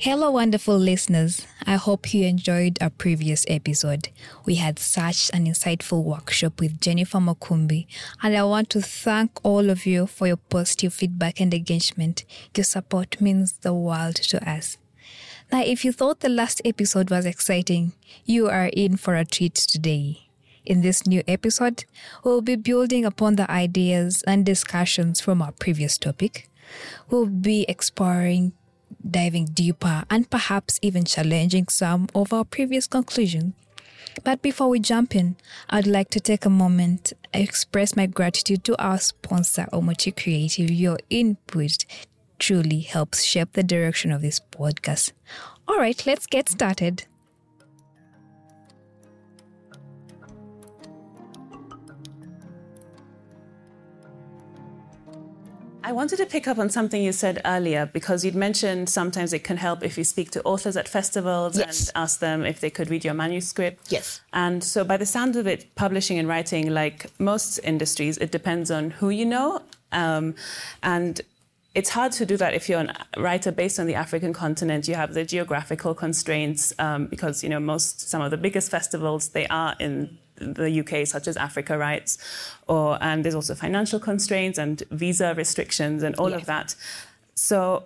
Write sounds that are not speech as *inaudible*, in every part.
Hello, wonderful listeners. I hope you enjoyed our previous episode. We had such an insightful workshop with Jennifer Makumbi, and I want to thank all of you for your positive feedback and engagement. Your support means the world to us. Now, if you thought the last episode was exciting, you are in for a treat today. In this new episode, we'll be building upon the ideas and discussions from our previous topic. We'll be exploring diving deeper and perhaps even challenging some of our previous conclusions. But before we jump in, I'd like to take a moment to express my gratitude to our sponsor, Omochi Creative. Your input truly helps shape the direction of this podcast. All right, let's get started. I wanted to pick up on something you said earlier because you'd mentioned sometimes it can help if you speak to authors at festivals Yes. and ask them if they could read your manuscript. Yes. And so, by the sound of it, publishing and writing, like most industries, it depends on who you know. Um, and it's hard to do that if you're a writer based on the African continent. You have the geographical constraints um, because you know most some of the biggest festivals they are in the UK, such as Africa Writes, or and there's also financial constraints and visa restrictions and all Yes. of that. So,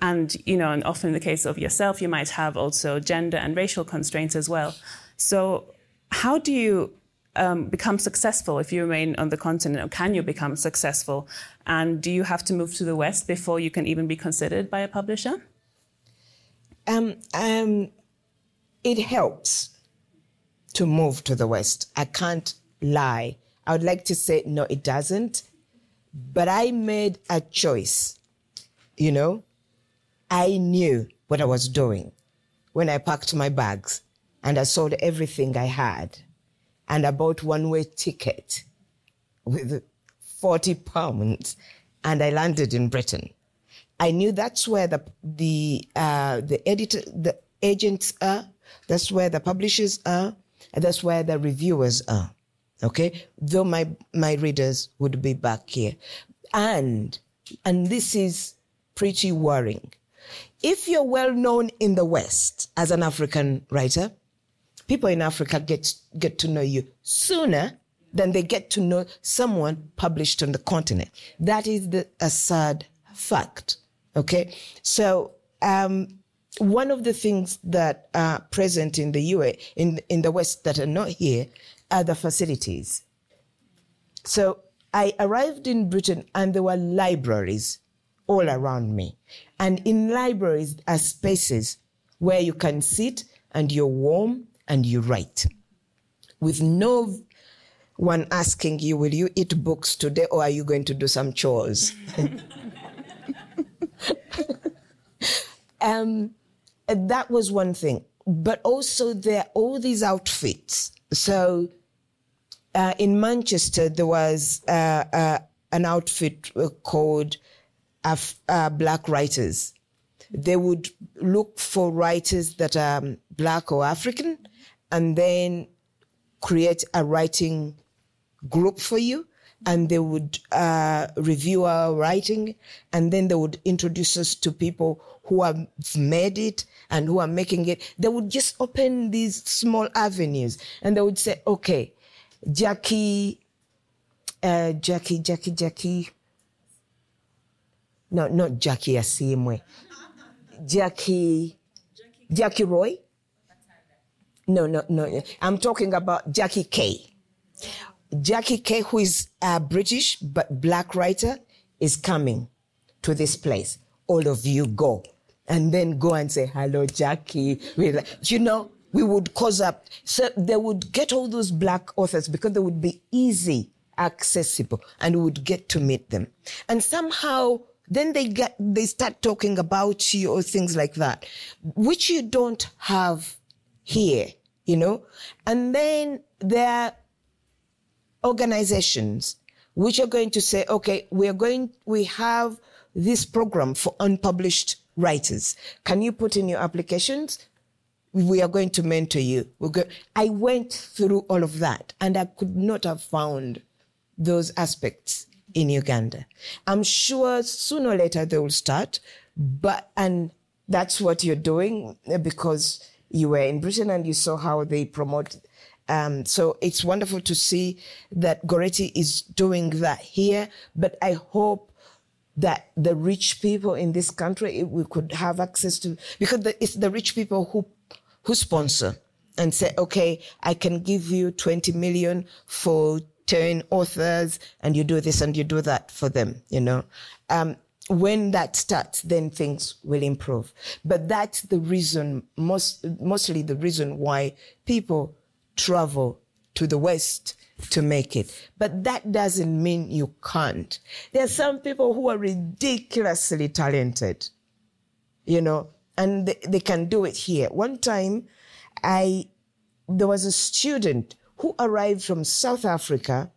and you know, and often in the case of yourself, you might have also gender and racial constraints as well. So, how do you um, become successful if you remain on the continent, or can you become successful? And do you have to move to the West before you can even be considered by a publisher? Um, um, it helps to move to the West. I can't lie. I would like to say, no, it doesn't. But I made a choice. You know, I knew what I was doing when I packed my bags and I sold everything I had and I bought one way ticket with 40 pounds and I landed in Britain. I knew that's where the the uh, the editor, the agents are. That's where the publishers are, and that's where the reviewers are. Okay, though my my readers would be back here, and and this is pretty worrying. If you're well known in the West as an African writer, people in Africa get get to know you sooner than they get to know someone published on the continent. That is the a sad fact. Okay, so um, one of the things that are present in the UA in in the West that are not here are the facilities. So I arrived in Britain and there were libraries all around me. And in libraries are spaces where you can sit and you're warm and you write with no one asking you, will you eat books today or are you going to do some chores? *laughs* um, that was one thing. But also there are all these outfits. So uh, in Manchester, there was uh, uh, an outfit uh, called Af- uh, Black Writers. They would look for writers that are um, Black or African and then create a writing group for you. And they would uh, review our writing, and then they would introduce us to people who have made it and who are making it. They would just open these small avenues, and they would say, "Okay, Jackie, uh, Jackie, Jackie, Jackie. No, not Jackie Asimwe. Jackie, Jackie Roy. No, no, no. I'm talking about Jackie Kay. Jackie Kay, who is a British but black writer, is coming to this place. All of you go. And then go and say, hello, Jackie. You know, we would cause up. So they would get all those black authors because they would be easy, accessible, and we would get to meet them. And somehow, then they get, they start talking about you or things like that, which you don't have here, you know? And then there are organizations which are going to say, okay, we are going, we have this program for unpublished writers. Can you put in your applications? We are going to mentor you. We're go- I went through all of that and I could not have found those aspects in Uganda. I'm sure sooner or later they will start, but, and that's what you're doing uh, because you were in Britain and you saw how they promote. Um, so it's wonderful to see that Goretti is doing that here. But I hope that the rich people in this country we could have access to because the, it's the rich people who who sponsor and say, okay, I can give you 20 million for 10 authors and you do this and you do that for them, you know. Um, when that starts, then things will improve. But that's the reason, most, mostly the reason why people travel to the West to make it. But that doesn't mean you can't. There are some people who are ridiculously talented, you know, and they, they can do it here. One time, I, there was a student who arrived from South Africa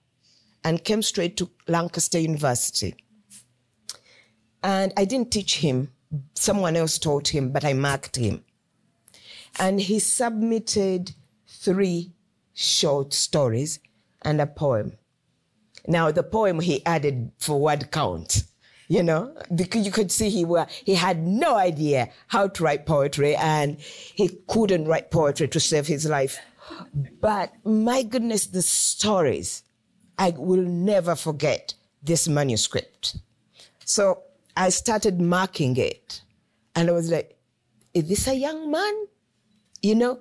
and came straight to Lancaster University. And I didn't teach him, someone else taught him, but I marked him. And he submitted three short stories and a poem. Now, the poem he added for word count, you know, because you could see he were, he had no idea how to write poetry and he couldn't write poetry to save his life. But my goodness, the stories, I will never forget this manuscript. So I started marking it and I was like, is this a young man? You know?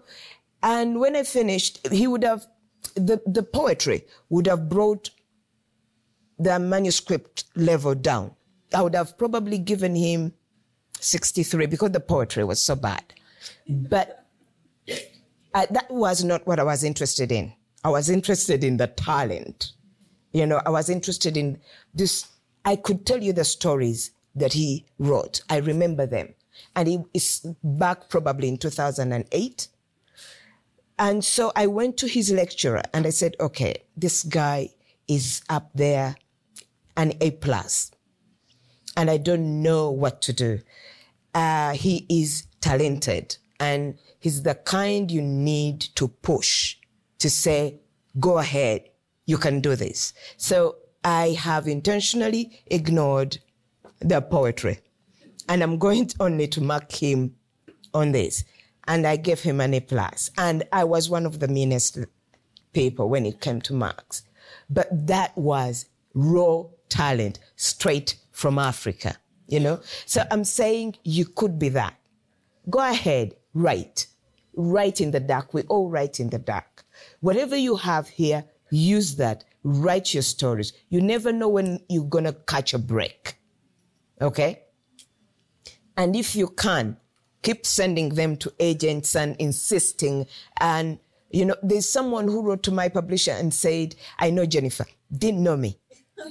And when I finished, he would have, the, the poetry would have brought the manuscript level down. I would have probably given him 63 because the poetry was so bad. But I, that was not what I was interested in. I was interested in the talent. You know, I was interested in this. I could tell you the stories that he wrote. I remember them. And he is back probably in 2008. And so I went to his lecturer and I said, okay, this guy is up there, an A plus, and I don't know what to do. Uh, he is talented and he's the kind you need to push to say, go ahead, you can do this. So I have intentionally ignored the poetry and I'm *laughs* going only to mark him on this. And I gave him an A plus. And I was one of the meanest people when it came to marks. But that was raw talent straight from Africa, you know? So I'm saying you could be that. Go ahead, write. Write in the dark. We all write in the dark. Whatever you have here, use that. Write your stories. You never know when you're going to catch a break. Okay? And if you can, keep sending them to agents and insisting. And, you know, there's someone who wrote to my publisher and said, I know Jennifer, didn't know me. *laughs*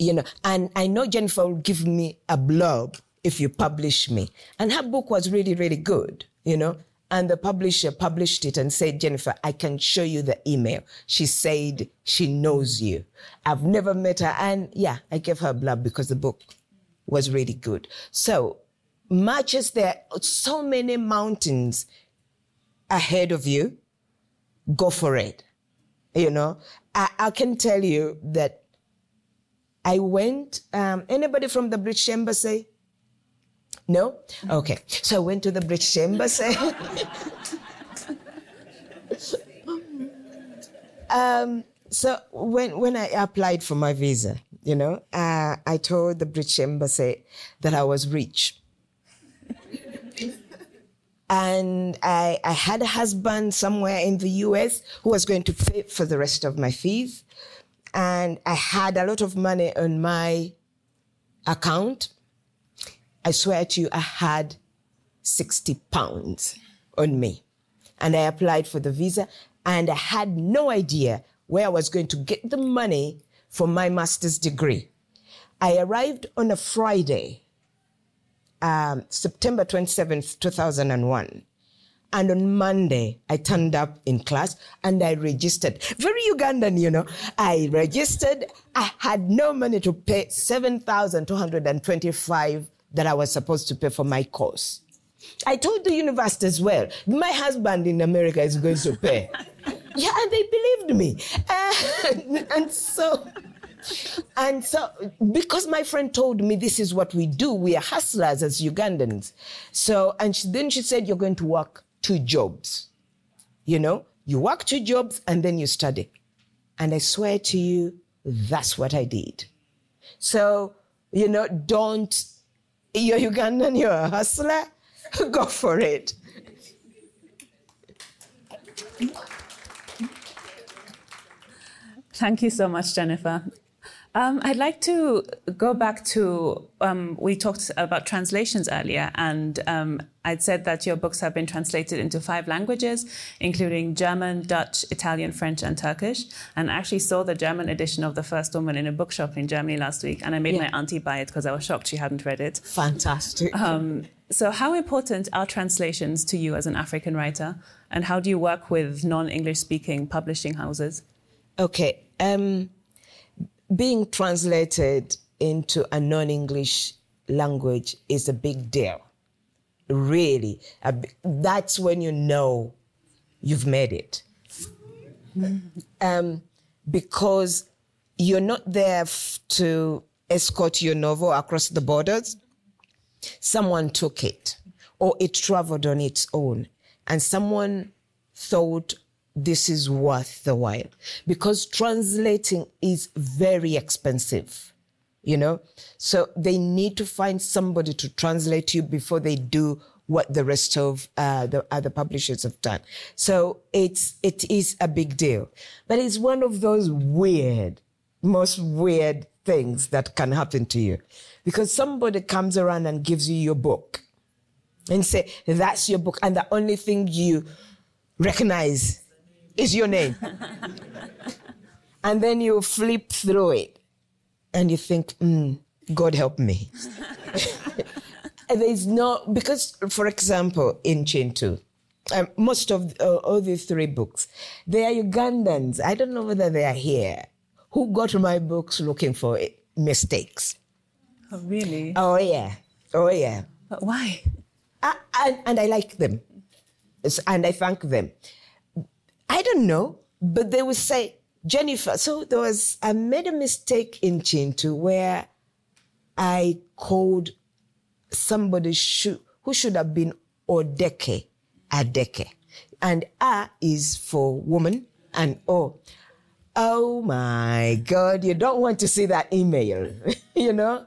you know, and I know Jennifer will give me a blurb if you publish me. And her book was really, really good, you know. And the publisher published it and said, Jennifer, I can show you the email. She said she knows you. I've never met her. And yeah, I gave her a blurb because the book was really good. So much as there are so many mountains ahead of you, go for it. You know, I, I can tell you that I went, um, anybody from the British Embassy? No? Okay. So I went to the British Embassy. *laughs* um, so when, when I applied for my visa, you know, uh, I told the British Embassy that I was rich and I, I had a husband somewhere in the US who was going to pay for the rest of my fees. And I had a lot of money on my account. I swear to you, I had 60 pounds on me. And I applied for the visa and I had no idea where I was going to get the money for my master's degree. I arrived on a Friday um, September 27th, 2001. And on Monday, I turned up in class and I registered. Very Ugandan, you know. I registered. I had no money to pay 7,225 that I was supposed to pay for my course. I told the university as well, my husband in America is going to pay. *laughs* yeah, and they believed me. and, *laughs* and so and so, because my friend told me this is what we do, we are hustlers as Ugandans. So, and she, then she said, You're going to work two jobs. You know, you work two jobs and then you study. And I swear to you, that's what I did. So, you know, don't, you're Ugandan, you're a hustler, *laughs* go for it. Thank you so much, Jennifer. Um, I'd like to go back to um, we talked about translations earlier, and um, I'd said that your books have been translated into five languages, including German, Dutch, Italian, French, and Turkish. And I actually saw the German edition of The First Woman in a bookshop in Germany last week, and I made yeah. my auntie buy it because I was shocked she hadn't read it. Fantastic. Um, so, how important are translations to you as an African writer, and how do you work with non-English speaking publishing houses? Okay. Um, being translated into a non English language is a big deal. Really. That's when you know you've made it. Um, because you're not there f- to escort your novel across the borders. Someone took it, or it traveled on its own, and someone thought this is worth the while. Because translating is very expensive you know? So they need to find somebody to translate you before they do what the rest of uh, the other publishers have done. So it's it is a big deal. But it's one of those weird most weird things that can happen to you. Because somebody comes around and gives you your book and say that's your book and the only thing you recognize is your name. *laughs* and then you flip through it and you think, mm, God help me. *laughs* There's no, because, for example, in Kintu, um, most of uh, all these three books, they are Ugandans. I don't know whether they are here who got my books looking for mistakes. Oh, really? Oh, yeah. Oh, yeah. But why? I, I, and I like them. And I thank them. I don't know, but they would say, Jennifer. So there was, I made a mistake in Kintu where I called somebody who should have been Odeke, Adeke. And A is for woman and O. Oh my God, you don't want to see that email, *laughs* you know?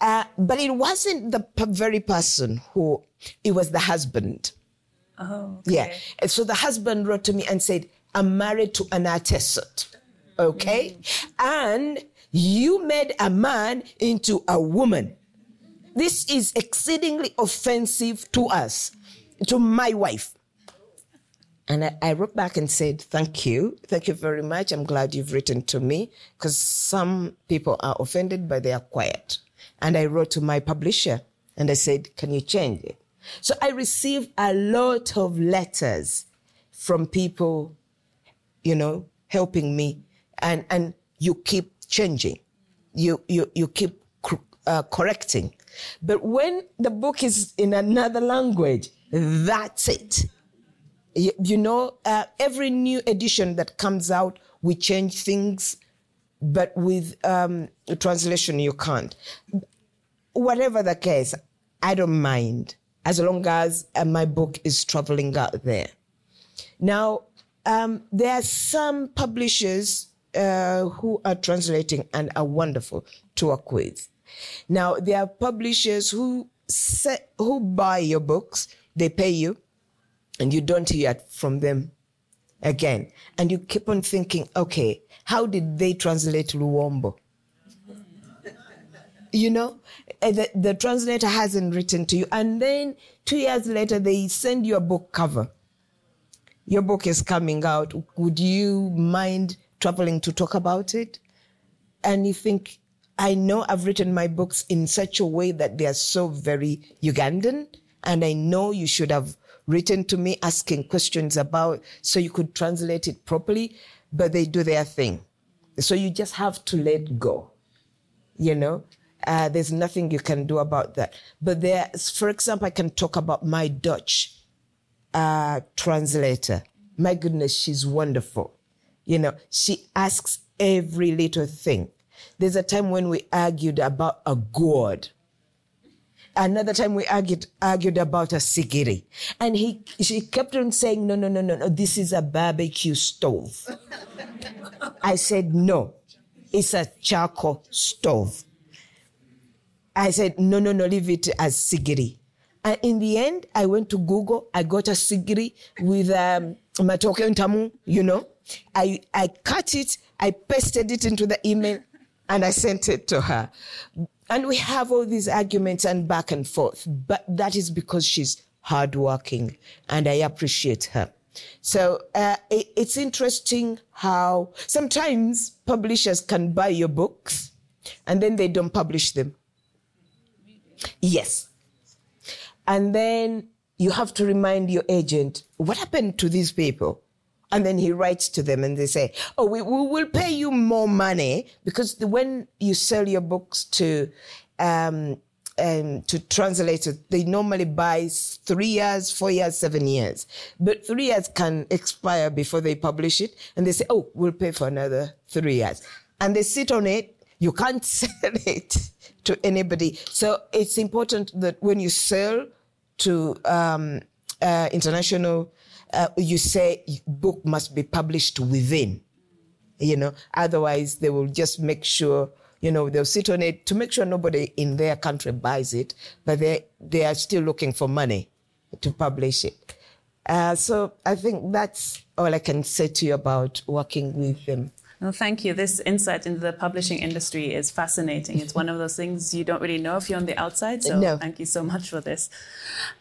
Uh, but it wasn't the very person who, it was the husband. Oh, okay. yeah. And so the husband wrote to me and said, I'm married to an artist. Okay. Mm. And you made a man into a woman. This is exceedingly offensive to us, to my wife. And I, I, wrote back and said, Thank you. Thank you very much. I'm glad you've written to me because some people are offended, but they are quiet. And I wrote to my publisher and I said, Can you change it? So I received a lot of letters from people, you know, helping me, and and you keep changing, you you you keep uh, correcting, but when the book is in another language, that's it. You, you know, uh, every new edition that comes out, we change things, but with um, translation, you can't. Whatever the case, I don't mind as long as uh, my book is traveling out there. Now, um, there are some publishers uh, who are translating and are wonderful to work with. Now, there are publishers who who buy your books, they pay you, and you don't hear from them again. And you keep on thinking, okay, how did they translate Luwombo? You know, eh, the, the translator hasn't written to you. And then two years later, they send you a book cover. Your book is coming out. Would you mind traveling to talk about it? And you think, I know I've written my books in such a way that they are so very Ugandan. And I know you should have written to me asking questions about so you could translate it properly, but they do their thing. So you just have to let go, you know? Uh, there's nothing you can do about that. But there, for example, I can talk about my Dutch uh, translator. My goodness, she's wonderful. You know, she asks every little thing. There's a time when we argued about a gourd. Another time we argued argued about a sigiri. And he she kept on saying, No, no, no, no, no, this is a barbecue stove. *laughs* I said, No, it's a charcoal stove. I said, No, no, no, leave it as sigiri. And in the end, I went to Google. I got a sigiri with um, matoke ntamu, you know. I, I cut it, I pasted it into the email, and I sent it to her. And we have all these arguments and back and forth, but that is because she's hardworking, and I appreciate her. So uh, it, it's interesting how sometimes publishers can buy your books and then they don't publish them. Yes. And then you have to remind your agent, what happened to these people? And then he writes to them and they say, oh, we, we will pay you more money because the, when you sell your books to, um, um, to translators, they normally buy three years, four years, seven years. But three years can expire before they publish it. And they say, oh, we'll pay for another three years. And they sit on it. You can't *laughs* sell it to anybody. So it's important that when you sell to um, uh, international, uh, you say book must be published within. You know, otherwise they will just make sure you know they'll sit on it to make sure nobody in their country buys it, but they they are still looking for money to publish it. Uh, so I think that's all I can say to you about working with them. Well, thank you. This insight into the publishing industry is fascinating. It's one of those things you don't really know if you're on the outside. So No. thank you so much for this.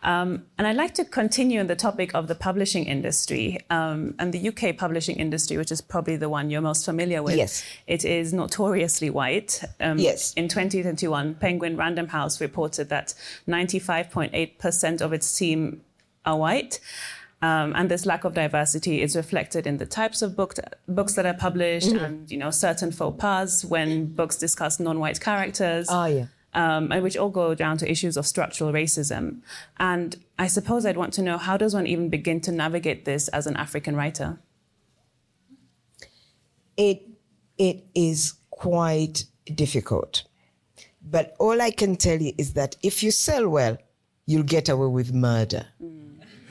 Um, and I'd like to continue on the topic of the publishing industry um, and the UK publishing industry, which is probably the one you're most familiar with. Yes. It is notoriously white. Um, Yes. In 2021, Penguin Random House reported that 95.8% of its team are white. Um, and this lack of diversity is reflected in the types of book, books that are published and you know certain faux pas when books discuss non-white characters Oh, yeah. um, and which all go down to issues of structural racism and i suppose i'd want to know how does one even begin to navigate this as an african writer it it is quite difficult. But all I can tell you is that if you sell well, you'll get away with murder.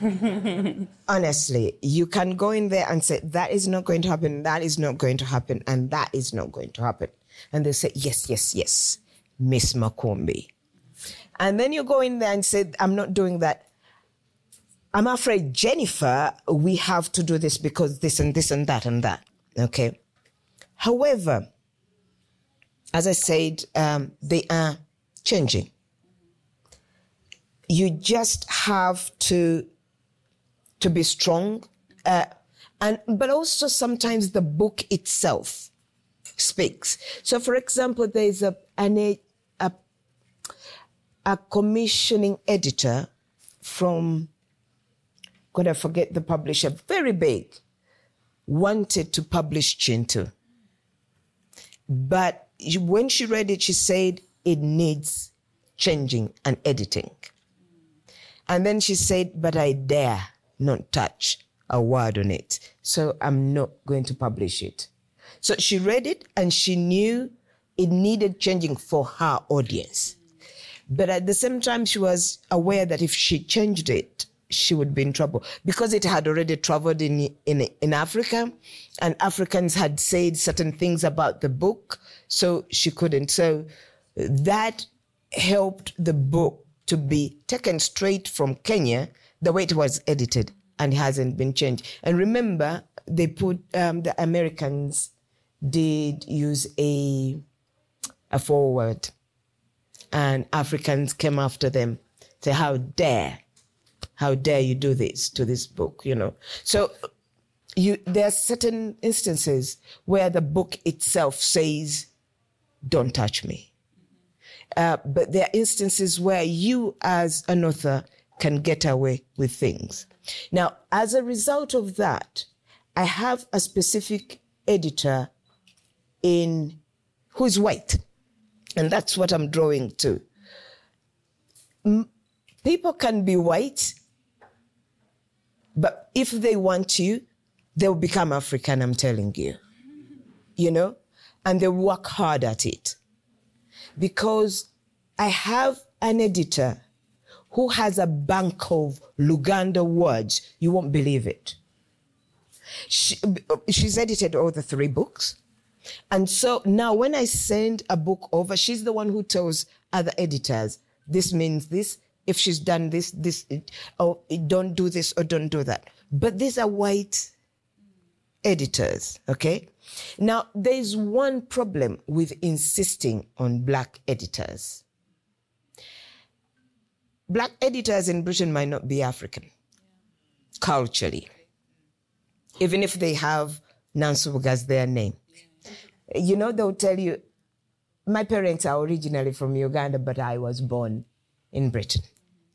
*laughs* Honestly, you can go in there and say, that is not going to happen, that is not going to happen, and that is not going to happen. And they say, yes, yes, yes, Miss Makumbi. And then you go in there and say, I'm not doing that. I'm afraid, Jennifer, we have to do this because this and this and that and that. Okay. However, as I said, um, they are changing. You just have to to be strong, uh, and but also sometimes the book itself speaks. So, for example, there is a an, a a commissioning editor from I forget the publisher, very big, wanted to publish Kintu. But when she read it, she said it needs changing and editing. And then she said, But I dare not touch a word on it. So I'm not going to publish it. So she read it and she knew it needed changing for her audience. But at the same time, she was aware that if she changed it, she would be in trouble because it had already traveled in, in, in Africa and Africans had said certain things about the book. So she couldn't. So that helped the book to be taken straight from Kenya, the way it was edited and hasn't been changed. And remember, they put, um, the Americans did use a, a foreword and Africans came after them. Say, how dare, how dare you do this to this book, you know? So you, there are certain instances where the book itself says, don't touch me. Uh, but there are instances where you as an author can get away with things. Now, as a result of that, I have a specific editor in who's white. And that's what I'm drawing to. M- People can be white, but if they want you, they'll become African, I'm telling you. You know? and they work hard at it. Because I have an editor who has a bank of Luganda words. You won't believe it. She, she's edited all the three books. And so now when I send a book over, she's the one who tells other editors, this means this. If she's done this, this, or don't do this or don't do that. But these are white editors, okay? Now, there's one problem with insisting on black editors. Black editors in Britain might not be African culturally, even if they have Nansubuga as their name. You know, they'll tell you, my parents are originally from Uganda, but I was born in Britain.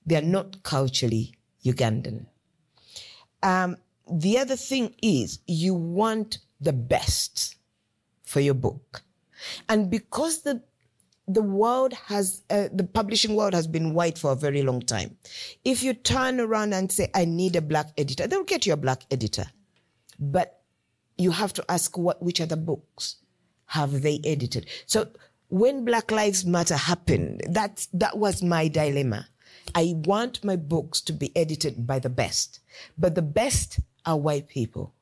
They are not culturally Ugandan. Um, the other thing is you want the best for your book. And because the the world has uh, the publishing world has been white for a very long time. If you turn around and say I need a black editor, they'll get you a black editor. But you have to ask what which other books have they edited. So when Black Lives Matter happened, that that was my dilemma. I want my books to be edited by the best, but the best are white people.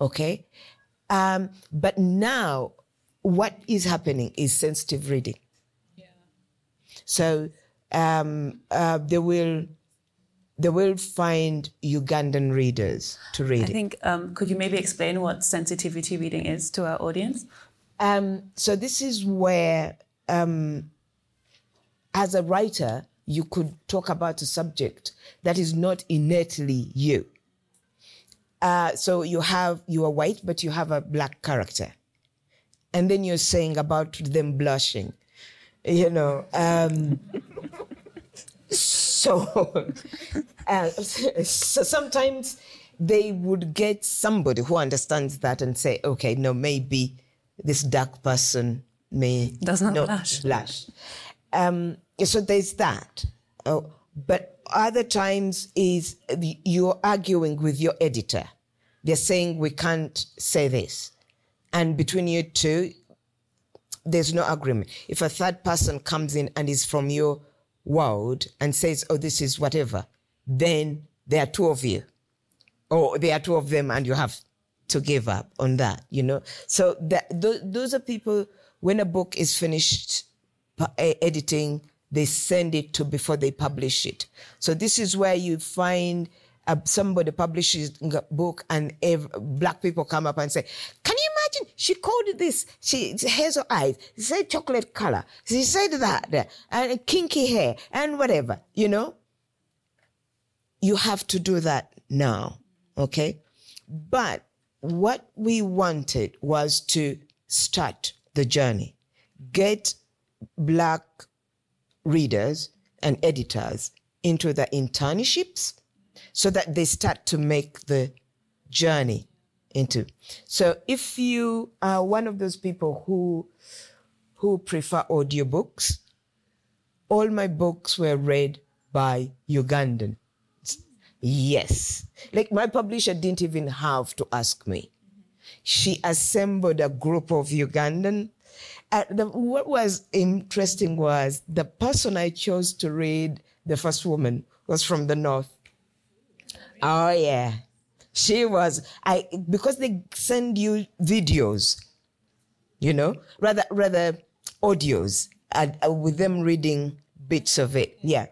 Okay. Um, but now what is happening is sensitive reading. So um, uh, they will they will find Ugandan readers to read I it. think um, could you maybe explain what sensitivity reading is to our audience? Um, so this is where, um, as a writer, you could talk about a subject that is not innately you. Uh, so you have you are white, but you have a black character, and then you're saying about them blushing, you know. Um, so, uh, so sometimes they would get somebody who understands that and say, okay, no, maybe this dark person may Does not blush. blush. Um, so there's that. Oh, but other times is you're arguing with your editor. They're saying we can't say this. And between you two, there's no agreement. If a third person comes in and is from your world and says, oh, this is whatever, then there are two of you. Or there are two of them and you have to give up on that, you know? So that, th- those are people, when a book is finished editing, they send it to before they publish it. So this is where you find uh, somebody publishes a book and ev- black people come up and say, can? She called this. She hazel eyes. She said chocolate color. She said that and kinky hair and whatever, you know? You have to do that now. Okay. But what we wanted was to start the journey, get black readers and editors into the internships so that they start to make the journey into. So if you are one of those people who who prefer audiobooks, all my books were read by Ugandan. Yes. Like my publisher didn't even have to ask me. She assembled a group of Ugandan. Uh, the, what was interesting was the person I chose to read, the first woman, was from the north. Oh yeah, she was. I because they send you videos, you know, rather rather audios, and uh, with them reading bits of it. Yeah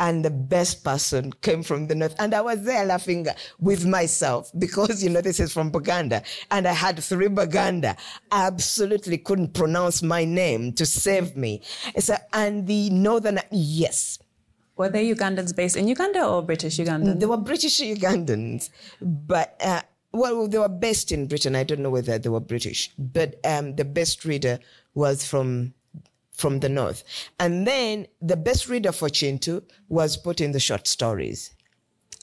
and the best person came from the north. And I was there laughing with myself *laughs* because, you know, this is from Baganda. And I had three Baganda. I absolutely couldn't pronounce my name to save me. So, and the northern, yes. Were they Ugandans based in Uganda or British Ugandans? They were British Ugandans, but, uh, well, they were based in Britain. I don't know whether they were British, but um, the best reader was from from the north. And then the best reader for Kintu was put in the short stories.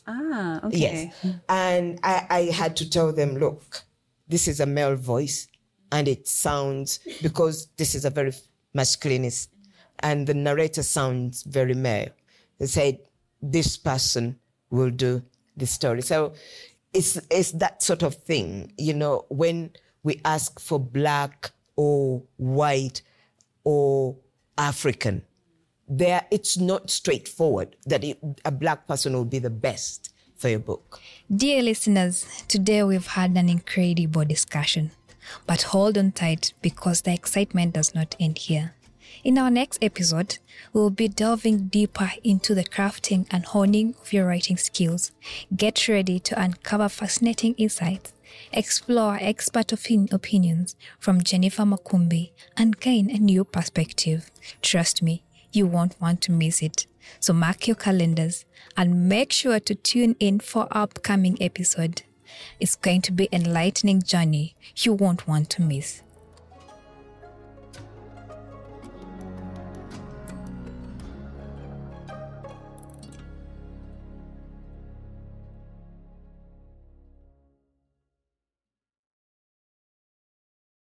Ah, okay. Yes. And I, I had to tell them, look, this is a male voice and it sounds, because this is a very masculinist and the narrator sounds very male. They said, this person will do the story. So it's, it's that sort of thing, you know, when we ask for black or white or African. There, it's not straightforward that it, a black person will be the best for your book. Dear listeners, today we've had an incredible discussion. But hold on tight because the excitement does not end here. In our next episode, we'll be delving deeper into the crafting and honing of your writing skills. Get ready to uncover fascinating insights, explore expert opin- opinions from Jennifer Makumbi, and gain a new perspective. Trust me, you won't want to miss it. So mark your calendars and make sure to tune in for our upcoming episode. It's going to be an enlightening journey you won't want to miss.